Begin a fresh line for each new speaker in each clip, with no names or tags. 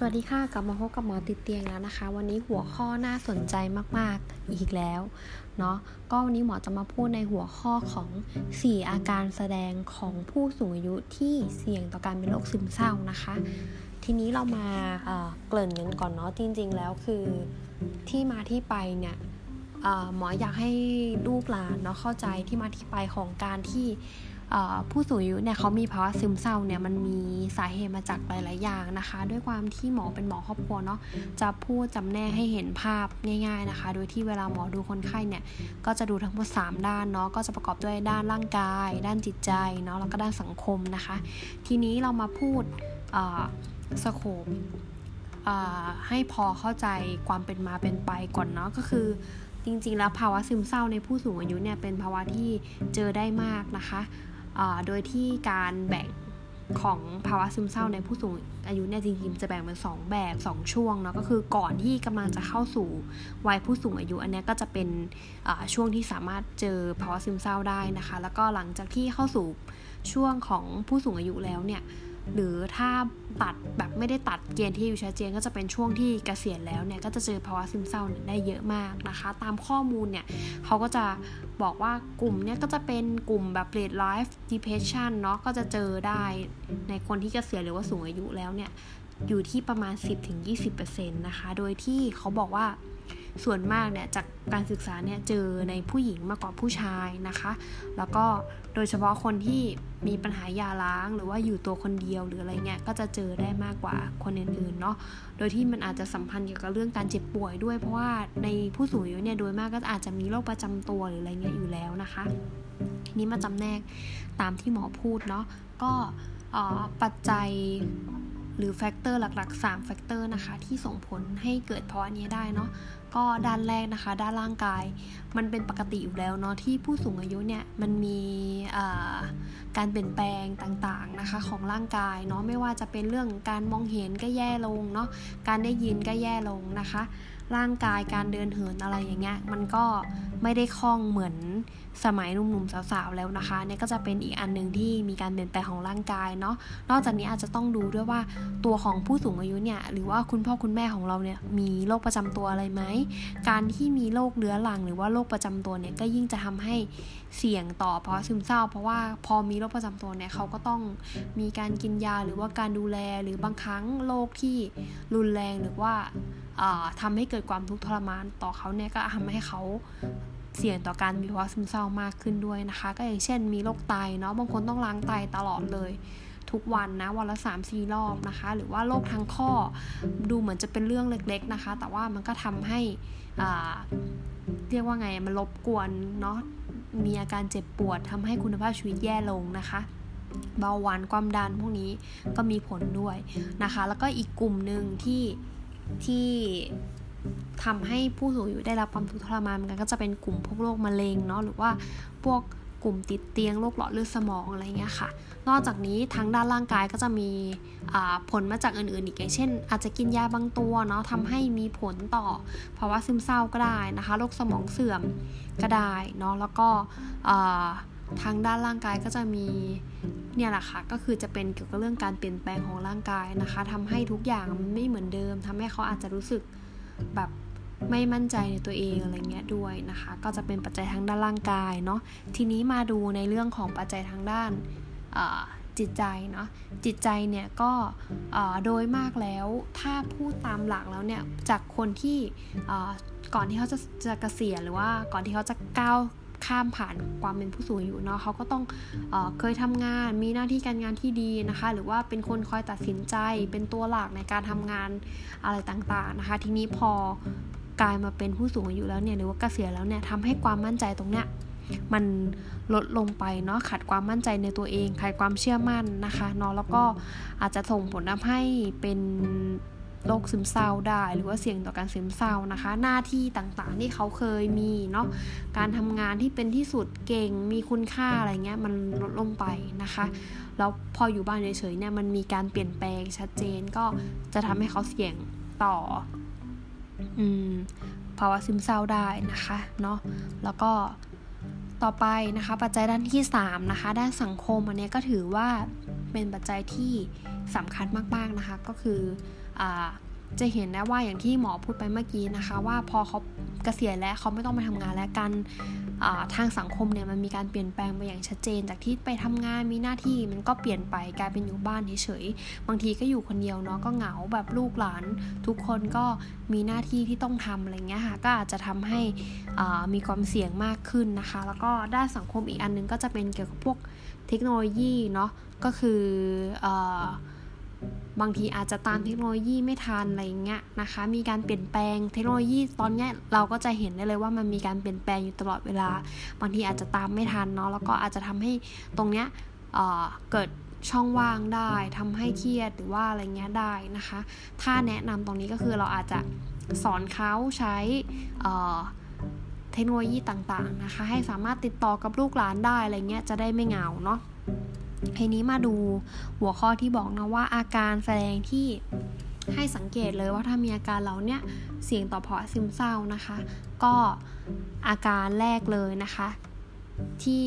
สวัสดีค่ะกลับมาพบกับหมอติดเตียงแล้วนะคะ วันนี้หัวข้อน่าสนใจมากๆอีกแล้วเนาะก็วันนี้หมอจะมาพูดในหัวข้อของ 4 อาการแสดงของผู้สูงอายุที่เสี่ยงต่อการเป็นโรคซึมเศร้านะคะ ทีนี้เรามาเเกริ่นกันก่อนเนาะจริง ๆ แล้วคือที่มาที่ไปเนี่ยหมออยากให้ลูกหลานเนาะเข้าใจที่มาที่ไปของการที่ ผู้สูงอายุเนี่ยเขามีภาวะซึมเศร้าเนี่ยมันมีสาเหตุมาจากหลาย ๆ อย่างนะคะ ด้วยความที่หมอเป็นหมอครอบครัวเนาะจะพูดจำแนกให้เห็นภาพง่าย ๆนะคะ โดยที่เวลาหมอดูคนไข้เนี่ยก็จะดูทั้งหมด 3 ด้านเนาะก็จะประกอบด้วยด้านร่างกาย ด้านจิตใจเนาะแล้วก็ด้านสังคมนะคะ ทีนี้เรามาพูดสโคปให้พอเข้าใจความเป็นมาเป็นไปก่อนเนาะก็คือจริง ๆ แล้วภาวะซึมเศร้าในผู้สูงอายุเนี่ยเป็นภาวะที่เจอได้มากนะคะ โดยที่การแบ่งของภาวะซึมเศร้าในผู้สูงอายุเนี่ยจริงๆจะแบ่งเป็น 2 แบบ 2 ช่วงเนาะก็คือก่อนที่กำลังจะเข้าสู่วัยผู้สูงอายุอันนี้ก็จะเป็นช่วงที่สามารถเจอภาวะซึมเศร้าได้นะคะ แล้วก็หลังจากที่เข้าสู่ช่วงของผู้สูงอายุแล้วเนี่ย หรือถ้าตัดแบบไม่ได้ตัดเกณฑ์ที่อยู่ชัดเจนก็จะเป็นช่วงที่เกษียณแล้วเนี่ยก็จะเจอภาวะซึมเศร้าได้เยอะมากนะคะ ตามข้อมูลเนี่ยเขาก็จะบอกว่ากลุ่มเนี่ยก็จะเป็นกลุ่มแบบ late life depression เนาะก็จะเจอได้ในคนที่เกษียณหรือว่าสูงอายุแล้วเนี่ยอยู่ที่ประมาณ 10-20%นะคะ โดยที่เขาบอกว่า ส่วนมากเนี่ยจากการศึกษาเนี่ยเจอในผู้หญิงมากกว่าผู้ชายนะคะ แล้วก็โดยเฉพาะคนที่มีปัญหายาล้าง หรือว่าอยู่ตัวคนเดียวหรืออะไรเงี้ยก็จะเจอได้มากกว่าคนอื่นๆเนาะโดยที่มันอาจจะสัมพันธ์เกี่ยวกับเรื่องการเจ็บป่วยด้วย เพราะว่าในผู้สูงอายุเนี่ยโดยมากก็อาจจะมีโรคประจำตัวหรืออะไรเงี้ยอยู่แล้วนะคะทีนี้มาจำแนกตามที่หมอพูดเนาะก็ปัจจัย หรือ factor หลักๆ3 factor นะคะที่ส่งผลให้เกิดภาวะนี้ได้เนาะก็ด้านแรกนะคะ ด้านร่างกาย มันเป็นปกติอยู่แล้วเนาะที่ผู้สูงอายุเนี่ยมันมีการเปลี่ยนแปลงต่างๆนะคะของร่างกายเนาะไม่ว่าจะเป็นเรื่องการมองเห็นก็แย่ลงเนาะการได้ยินก็แย่ลงนะคะ ร่างกายการเดินเหินอะไรอย่างเงี้ยมันก็ไม่ได้คล่องเหมือนสมัยหนุ่มๆสาวๆแล้วนะคะเนี่ยก็จะเป็นอีกอันหนึ่งที่มีการเปลี่ยนแปลงของร่างกายเนาะนอกจากนี้อาจจะต้องดูด้วยว่าตัวของผู้สูงอายุเนี่ยหรือว่าคุณพ่อคุณแม่ของเราเนี่ยมีโรคประจำตัวอะไรไหมการที่มีโรคเรื้อรัง หรือว่าโรคประจำตัวเนี่ยก็ยิ่งจะทำให้เสี่ยงต่อเพราะซึมเศร้า เพราะว่าพอมีโรคประจำตัวเนี่ยเขาก็ต้องมีการกินยาหรือว่าการดูแลหรือบางครั้งโรคที่รุนแรงหรือว่า ทำให้เกิดความทุกข์ทรมานต่อเขาเนี่ยก็ทำให้เขาเสี่ยงต่อการมีภาวะซึมเศร้ามากขึ้นด้วยนะคะ ก็อย่างเช่น มีโรคไตเนาะบางคนต้องล้างไตตลอดเลยทุกวันนะวันละ3ามสี่รอบนะคะ หรือว่าโรคทางข้อดูเหมือนจะเป็นเรื่องเล็กๆนะคะ แต่ว่ามันก็ทำให้เรียกว่าไงมันรบกวนเนาะมีอาการเจ็บปวดทำให้คุณภาพชีวิตแย่ลงนะคะเบาหวานความดันพวกนี้ก็มีผลด้วยนะคะ แล้วก็อีกกลุ่มหนึ่งที่ ที่ทำให้ผู้สูงอายุได้รับความทุกข์ทรมานเหมือนกันก็จะเป็นกลุ่มพวกโรคมะเร็งเนาะหรือว่าพวกกลุ่มติดเตียงโรคหลอดเลือดสมองอะไรเงี้ยค่ะ นอกจากนี้ทั้งด้านร่างกายก็จะมีผลมาจากอื่นๆอีกอย่างเช่น อาจจะกินยาบางตัวเนาะทำให้มีผลต่อภาวะซึมเศร้าก็ได้นะคะโรคสมองเสื่อมก็ได้เนาะแล้วก็ ทางด้านร่างกายก็จะมีเนี่ยแหละค่ะก็คือจะเป็นเกี่ยวกับเรื่องการเปลี่ยนแปลงของร่างกายนะคะทำให้ทุกอย่างไม่เหมือนเดิมทำให้เขาอาจจะรู้สึกแบบไม่มั่นใจในตัวเองอะไรเงี้ยด้วยนะคะ ก็จะเป็นปัจจัยทางด้านร่างกายเนาะทีนี้มาดูในเรื่องของปัจจัยทางด้านจิตใจเนาะจิตใจเนี่ยก็โดยมากแล้วถ้าพูดตามหลักแล้วเนี่ยจากคนที่ก่อนที่เขาจะจะเกษียณหรือว่าก่อนที่เขาจะก้าว ข้ามผ่านความเป็นผู้สูงอายุเนาะเขาก็ต้องเอเคยทำงานมีหน้าที่การงานที่ดีนะคะ หรือว่าเป็นคนคอยตัดสินใจเป็นตัวหลักในการทำงานอะไรต่างๆนะคะ ทีนี้พอกลายมาเป็นผู้สูงอายุแล้วเนี่ยหรือว่าเกษียณแล้วเนี่ยทำให้ความมั่นใจตรงเนี้ยมันลดลงไปเนาะขาดความมั่นใจในตัวเองขาดความเชื่อมั่นนะคะเนาะแล้วก็อาจจะส่งผลทำให้เป็น โรคซึมเศร้าได้ หรือว่าเสี่ยงต่อการซึมเศร้านะคะ หน้าที่ต่างๆ ที่เขาเคยมีเนาะการทำงานที่เป็นที่สุดเก่งมีคุณค่าอะไรเงี้ยมันลดลงไปนะคะแล้วพออยู่บ้านเฉยๆเนี่ยมันมีการเปลี่ยนแปลงชัดเจนก็จะทำให้เขาเสี่ยงต่ออืมภาวะซึมเศร้าได้นะคะเนาะแล้วก็ ต่อไปนะคะ ปัจจัยด้านที่3นะคะด้านสังคมอันนี้ก็ถือว่าเป็นปัจจัยที่สำคัญมากๆนะคะ ก็คืออ จะเห็นได้ว่าอย่างที่หมอพูดไปเมื่อกี้นะคะ ว่าพอเขาเกษียณแล้วเขาไม่ต้องมาทำงานแล้วกันทางสังคมเนี่ยมันมีการเปลี่ยนแปลงไปอย่างชัดเจน จากที่ไปทำงานมีหน้าที่มันก็เปลี่ยนไปกลายเป็นอยู่บ้านเฉยๆบางทีก็อยู่คนเดียวเนาะก็เหงาแบบลูกหลาน ทุกคนก็มีหน้าที่ที่ต้องทำอะไรเงี้ยค่ะก็อาจจะทำให้มีความเสี่ยงมากขึ้นนะคะ แล้วก็ด้านสังคมอีกอันนึงก็จะเป็นเกี่ยวกับพวกเทคโนโลยีเนาะก็คือ บางทีอาจจะตามเทคโนโลยีไม่ทันอะไรเงี้ยนะคะ มีการเปลี่ยนแปลงเทคโนโลยีตอนนี้เราก็จะเห็นได้เลยว่ามันมีการเปลี่ยนแปลงอยู่ตลอดเวลา บางทีอาจจะตามไม่ทันเนาะแล้วก็อาจจะทำให้ตรงเนี้ยเเกิดช่องว่างได้ทำให้เครียดหรือว่าอะไรเงี้ยได้นะคะ ถ้าแนะนำตรงนี้ก็คือเราอาจจะสอนเขาใช้เทคโนโลยีต่างๆนะคะ ให้สามารถติดต่อกับลูกหลานได้อะไรเงี้ยจะได้ไม่เหงาเนาะ ทีนี้มาดูหัวข้อที่บอกนะว่าอาการแสดงที่ให้สังเกตเลยว่าถ้ามีอาการเราเนี่ยเสี่ยงต่อภาวะซึมเศร้านะคะ ก็อาการแรกเลยนะคะ ที่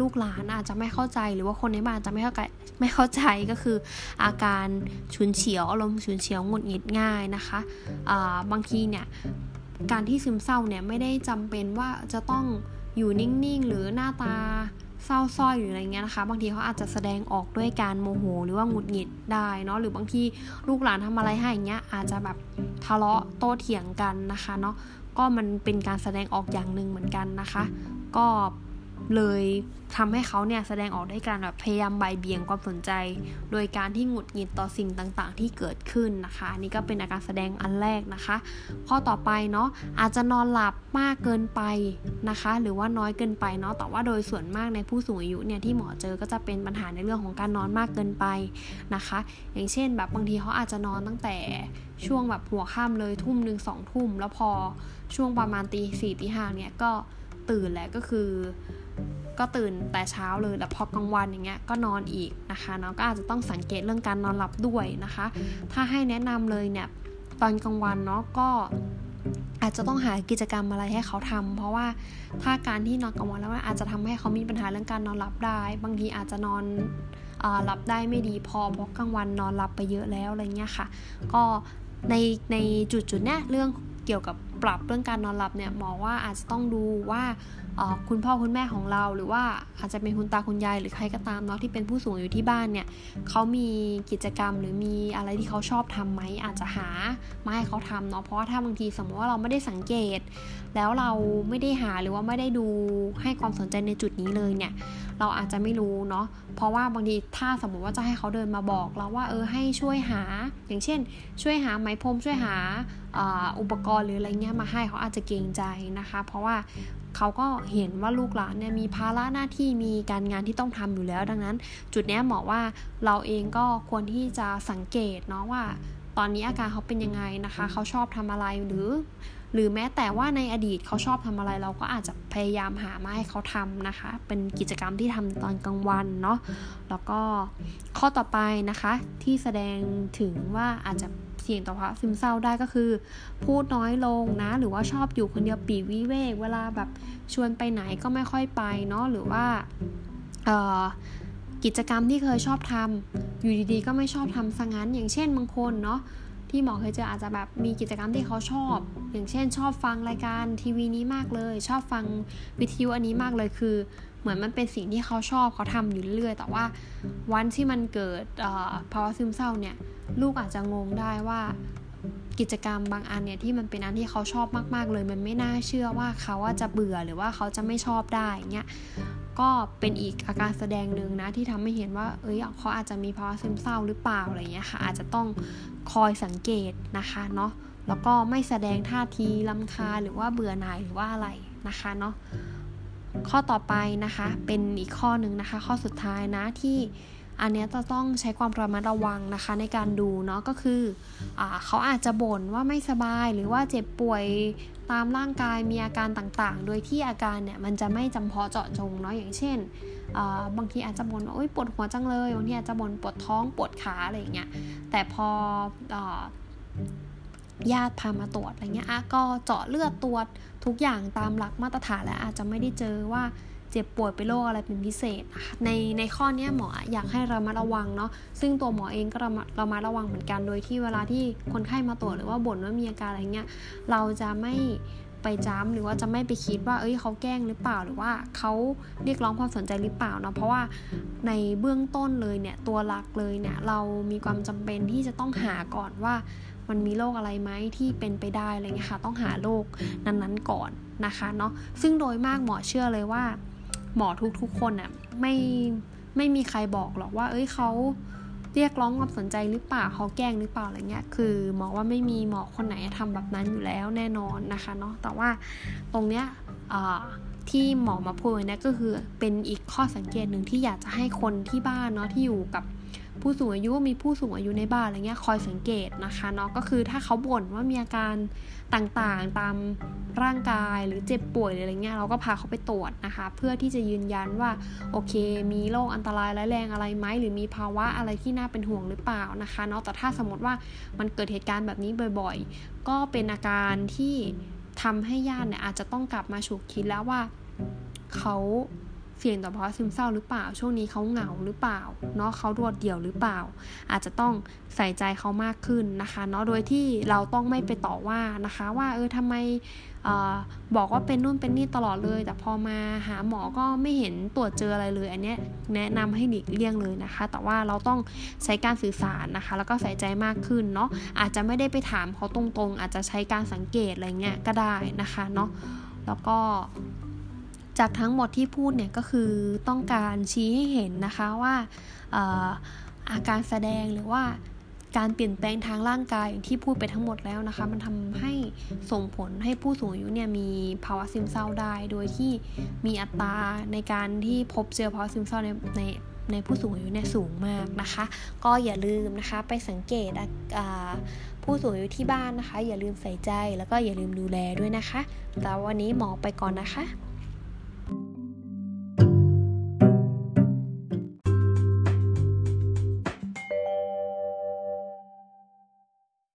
ลูกหลานอาจจะไม่เข้าใจหรือว่าคนในบ้านจะไม่เข้าใจไม่เข้าใจก็คือ อาการฉุนเฉียวอารมณ์ฉุนเฉียวหงุดหงิดง่ายนะคะะบางทีเนี่ยการที่ซึมเศร้าเนี่ยไม่ได้จำเป็นว่าจะต้องอยู่นิ่งๆ หรือหน้าตา เศร้าส้อยหรืออะไรเงี้ยนะคะ บางทีเขาอาจจะแสดงออกด้วยการโมโหหรือว่าหงุดหงิดได้เนาะหรือบางทีลูกหลานทำอะไรให้อย่างเงี้ยอาจจะแบบทะเลาะโต้เถียงกันนะคะเนาะก็มันเป็นการแสดงออกอย่างหนึ่งเหมือนกันนะคะ ก็ เลยทำให้เขาเนี่ยแสดงออกด้วยการแบบพยายามใบเบี่ยงความสนใจ โดยการที่หงุดหงิดต่อสิ่งต่างๆ ที่เกิดขึ้นนะคะ นี่ก็เป็นอาการแสดงอันแรกนะคะ ข้อต่อไปเนาะอาจจะนอนหลับมากเกินไปนะคะ หรือว่าน้อยเกินไปเนาะแต่ว่าโดยส่วนมากในผู้สูงอายุเนี่ยที่หมอเจอก็จะเป็นปัญหาในเรื่องของการนอนมากเกินไปนะคะ อย่างเช่น แบบบางทีเขาอาจจะนอนตั้งแต่ช่วงแบบหัวค่ำเลยทุ่มหนึ่งสองทุ่ม แล้วพอช่วงประมาณตีสี่ตีห้าเนี่ยก็ ตื่นแหล้วก็คือ ก็ตื่นแต่เช้าเลยแล้วพอกลางวันอย่างเงี้ยก็นอนอีกนะคะเนาะก็อาจจะต้องสังเกตเรื่องการนอนหลับด้วยนะคะ ถ้าให้แนะนำเลยเนี่ยตอนกลางวันเนาะก็อาจจะต้องหากิจกรรมอะไรให้เขาทำเพราะว่าถ้าการที่นอนกลางวันแล้วอาจจะทำให้เขามีปัญหาเรื่องการนอนหลับได้ บางทีอาจจะนอนหลับได้ไม่ดีพอเพราะกลางวันนอนหลับไปเยอะแล้วอะไรเงี้ยค่ะ ก็ในในจุดจุดเนี้ยเรื่อง เกี่ยวกับปรับเรื่องการนอนหลับเนี่ยหมอว่าอาจจะต้องดูว่าคุณพ่อคุณแม่ของเรา หรือว่าอาจจะเป็นคุณตาคุณยายหรือใครก็ตามเนาะที่เป็นผู้สูงอยู่ที่บ้านเนี่ยเขามีกิจกรรมหรือมีอะไรที่เขาชอบทำไหมอาจจะหามาให้เขาทำเนาะเพราะว่าถ้าบางทีสมมติว่าเราไม่ได้สังเกต แล้วเราไม่ได้หาหรือว่าไม่ได้ดูให้ความสนใจในจุดนี้เลยเนี่ย เราอาจจะไม่รู้เนาะเพราะว่าบางทีถ้าสมมติว่าจะให้เขาเดินมาบอกเราว่าเออให้ช่วยหา อย่างเช่น ช่วยหาไหมพรมช่วยหาอุปกรณ์หรืออะไรเงี้ยมาให้เขาอาจจะเกรงใจนะคะ เพราะว่าเขาก็เห็นว่าลูกหลานเนี่ยมีภาระหน้าที่มีการงานที่ต้องทำอยู่แล้ว ดังนั้น จุดนี้หมอว่าเราเองก็ควรที่จะสังเกตเนาะว่า ตอนนี้อาการเขาเป็นยังไงนะคะ เขาชอบทำอะไรหรือ หรือแม้แต่ว่าในอดีตเขาชอบทำอะไรเราก็อาจจะพยายามหามาให้เขาทำนะคะ เป็นกิจกรรมที่ทำตอนกลางวันเนาะแล้วก็ข้อต่อไปนะคะที่แสดงถึงว่าอาจจะเสี่ยงต่อภาวะซึมเศร้าได้ก็คือ พูดน้อยลงนะ หรือว่าชอบอยู่คนเดียวปีวิเวก เวลาแบบชวนไปไหนก็ไม่ค่อยไปเนาะหรือว่ากิจกรรมที่เคยชอบทำอยู่ดีๆ ก็ไม่ชอบทำซะงั้น อย่างเช่นบางคนเนาะ ที่หมอเคยเจออาจจะแบบมีกิจกรรมที่เขาชอบ อย่างเช่น ชอบฟังรายการทีวีนี้มากเลย ชอบฟังวิทยุอันนี้มากเลยคือ เหมือนมันเป็นสิ่งที่เขาชอบเขาทำอยู่เรื่อยๆแต่ว่าวันที่มันเกิดภาวะซึมเศร้าเนี่ยลูกอาจจะงงได้ว่ากิจกรรมบางอันเนี่ยที่มันเป็นอันที่เขาชอบมาก ๆ เลย มันไม่น่าเชื่อว่าเขาจะเบื่อหรือว่าเขาจะไม่ชอบได้เงี้ย ก็เป็นอีกอาการแสดงหนึ่งนะที่ทำให้เห็นว่า เอ้ยเขาอาจจะมีภาวะซึมเศร้าหรือเปล่าอะไรเงี้ยค่ะ อาจจะต้องคอยสังเกตนะคะเนาะแล้วก็ไม่แสดงท่าทีลำคาหรือว่าเบื่อหน่ายหรือว่าอะไรนะคะเนาะข้อต่อไปนะคะเป็นอีกข้อหนึ่งนะคะ ข้อสุดท้ายนะที่ อันนี้จะต้องใช้ความระมัดระวังนะคะในการดูเนาะก็คืออเขาอาจจะบ่นว่าไม่สบายหรือว่าเจ็บป่วยตามร่างกายมีอาการต่างๆ โดยที่อาการเนี่ยมันจะไม่จำเพาะเจาะจงเนาะอย่างเช่นบางทีอาจจะบ่นว่าปวดหัวจังเลยบางทีอาจจะบ่นปวดท้องปวดขาอะไรอย่างเงี้ยแต่พอญาติพามาตรวจอะไรเงี้ยก็เจาะเลือดตรวจทุกอย่างตามหลักมาตรฐานและอาจจะไม่ได้เจอว่า เจ็บป่วยเป็นโรคอะไรเป็นพิเศษนะคะในในข้อนี้หมออยากให้เรามาระวังเนาะซึ่งตัวหมอเองก็เรามาเรามาระวังเหมือนกันโดยที่เวลาที่คนไข้มาตรวจหรือว่าบ่นว่ามีอาการอะไรเงี้ยเราจะไม่ไปจ้ำหรือว่าจะไม่ไปคิดว่า เอ้ยเขาแกล้งหรือเปล่าหรือว่าเขาเรียกร้องความสนใจหรือเปล่าเนาะเพราะว่าในเบื้องต้นเลยเนี่ยตัวหลักเลยเนี่ยเรามีความจำเป็นที่จะต้องหาก่อนว่ามันมีโรคอะไรไหมที่เป็นไปได้อะไรเงี้ยค่ะต้องหาโรคนั้นๆก่อนนะคะเนาะซึ่งโดยมากหมอเชื่อเลยว่า หมอทุกๆคนน่ะไม่ไม่มีใครบอกหรอกว่า เอ้ยเขาเรียกร้องความสนใจหรือเปล่าเขาแกล้งหรือเปล่าอะไรเงี้ย คือหมอว่าไม่มีหมอคนไหนทำแบบนั้นอยู่แล้วแน่นอนนะคะเนาะ แต่ว่าตรงเนี้ยที่หมอมาพูดเนี่ยก็คือเป็นอีกข้อสังเกตหนึ่งที่อยากจะให้คนที่บ้านเนาะที่อยู่กับ ผู้สูงอายุมีผู้สูงอายุในบ้านอะไรเงี้ยคอยสังเกตนะคะเนาะก็คือถ้าเขาบ่นว่ามีอาการต่างๆตามร่างกายหรือเจ็บป่วยอะไรเงี้ยเราก็พาเขาไปตรวจนะคะ เพื่อที่จะยืนยันว่าโอเค มีโรคอันตรายร้ายแรงอะไรไหมหรือมีภาวะอะไรที่น่าเป็นห่วงหรือเปล่านะคะเนาะแต่ถ้าสมมติว่ามันเกิดเหตุการณ์แบบนี้บ่อย ๆ ก็เป็นอาการที่ทำให้ญาติเนี่ยอาจจะต้องกลับมาฉุกคิดแล้วว่าเขา เสี่ยงต่อภาวะซึมเศร้าหรือเปล่า ช่วงนี้เขาเหงาหรือเปล่าเนาะเขาโดดเดี่ยวหรือเปล่า อาจจะต้องใส่ใจเขามากขึ้นนะคะเนาะโดยที่เราต้องไม่ไปต่อว่านะคะ ว่าเออทำไมออบอกว่าเป็นนู่นเป็นนี่ตลอดเลย แต่พอมาหาหมอก็ไม่เห็นตรวจเจออะไรเลย อันนี้แนะนำให้หลีกเลี่ยงเลยนะคะ แต่ว่าเราต้องใช้การสื่อสารนะคะ แล้วก็ใส่ใจมากขึ้นเนาะอาจจะไม่ได้ไปถามเขาตรงๆ อาจจะใช้การสังเกตอะไรเงี้ยก็ได้นะคะเนาะแล้วก็ จากทั้งหมดที่พูดเนี่ยก็คือต้องการชี้ให้เห็นนะคะว่าอาการแสดงหรือว่าการเปลี่ยนแปลงทางร่างกายอย่างที่พูดไปทั้งหมดแล้วนะคะ มันทำให้ส่งผลให้ผู้สูงอายุเนี่ยมีภาวะซึมเศร้าได้ โดยที่มีอัตราในการที่พบเจอภาวะซึมเศร้าในในในผู้สูงอายุเนี่ยสูงมากนะคะ ก็อย่าลืมนะคะไปสังเกตผู้สูงอายุที่บ้านนะคะ อย่าลืมใส่ใจแล้วก็อย่าลืมดูแลด้วยนะคะแล้ววันนี้หมอไปก่อนนะคะ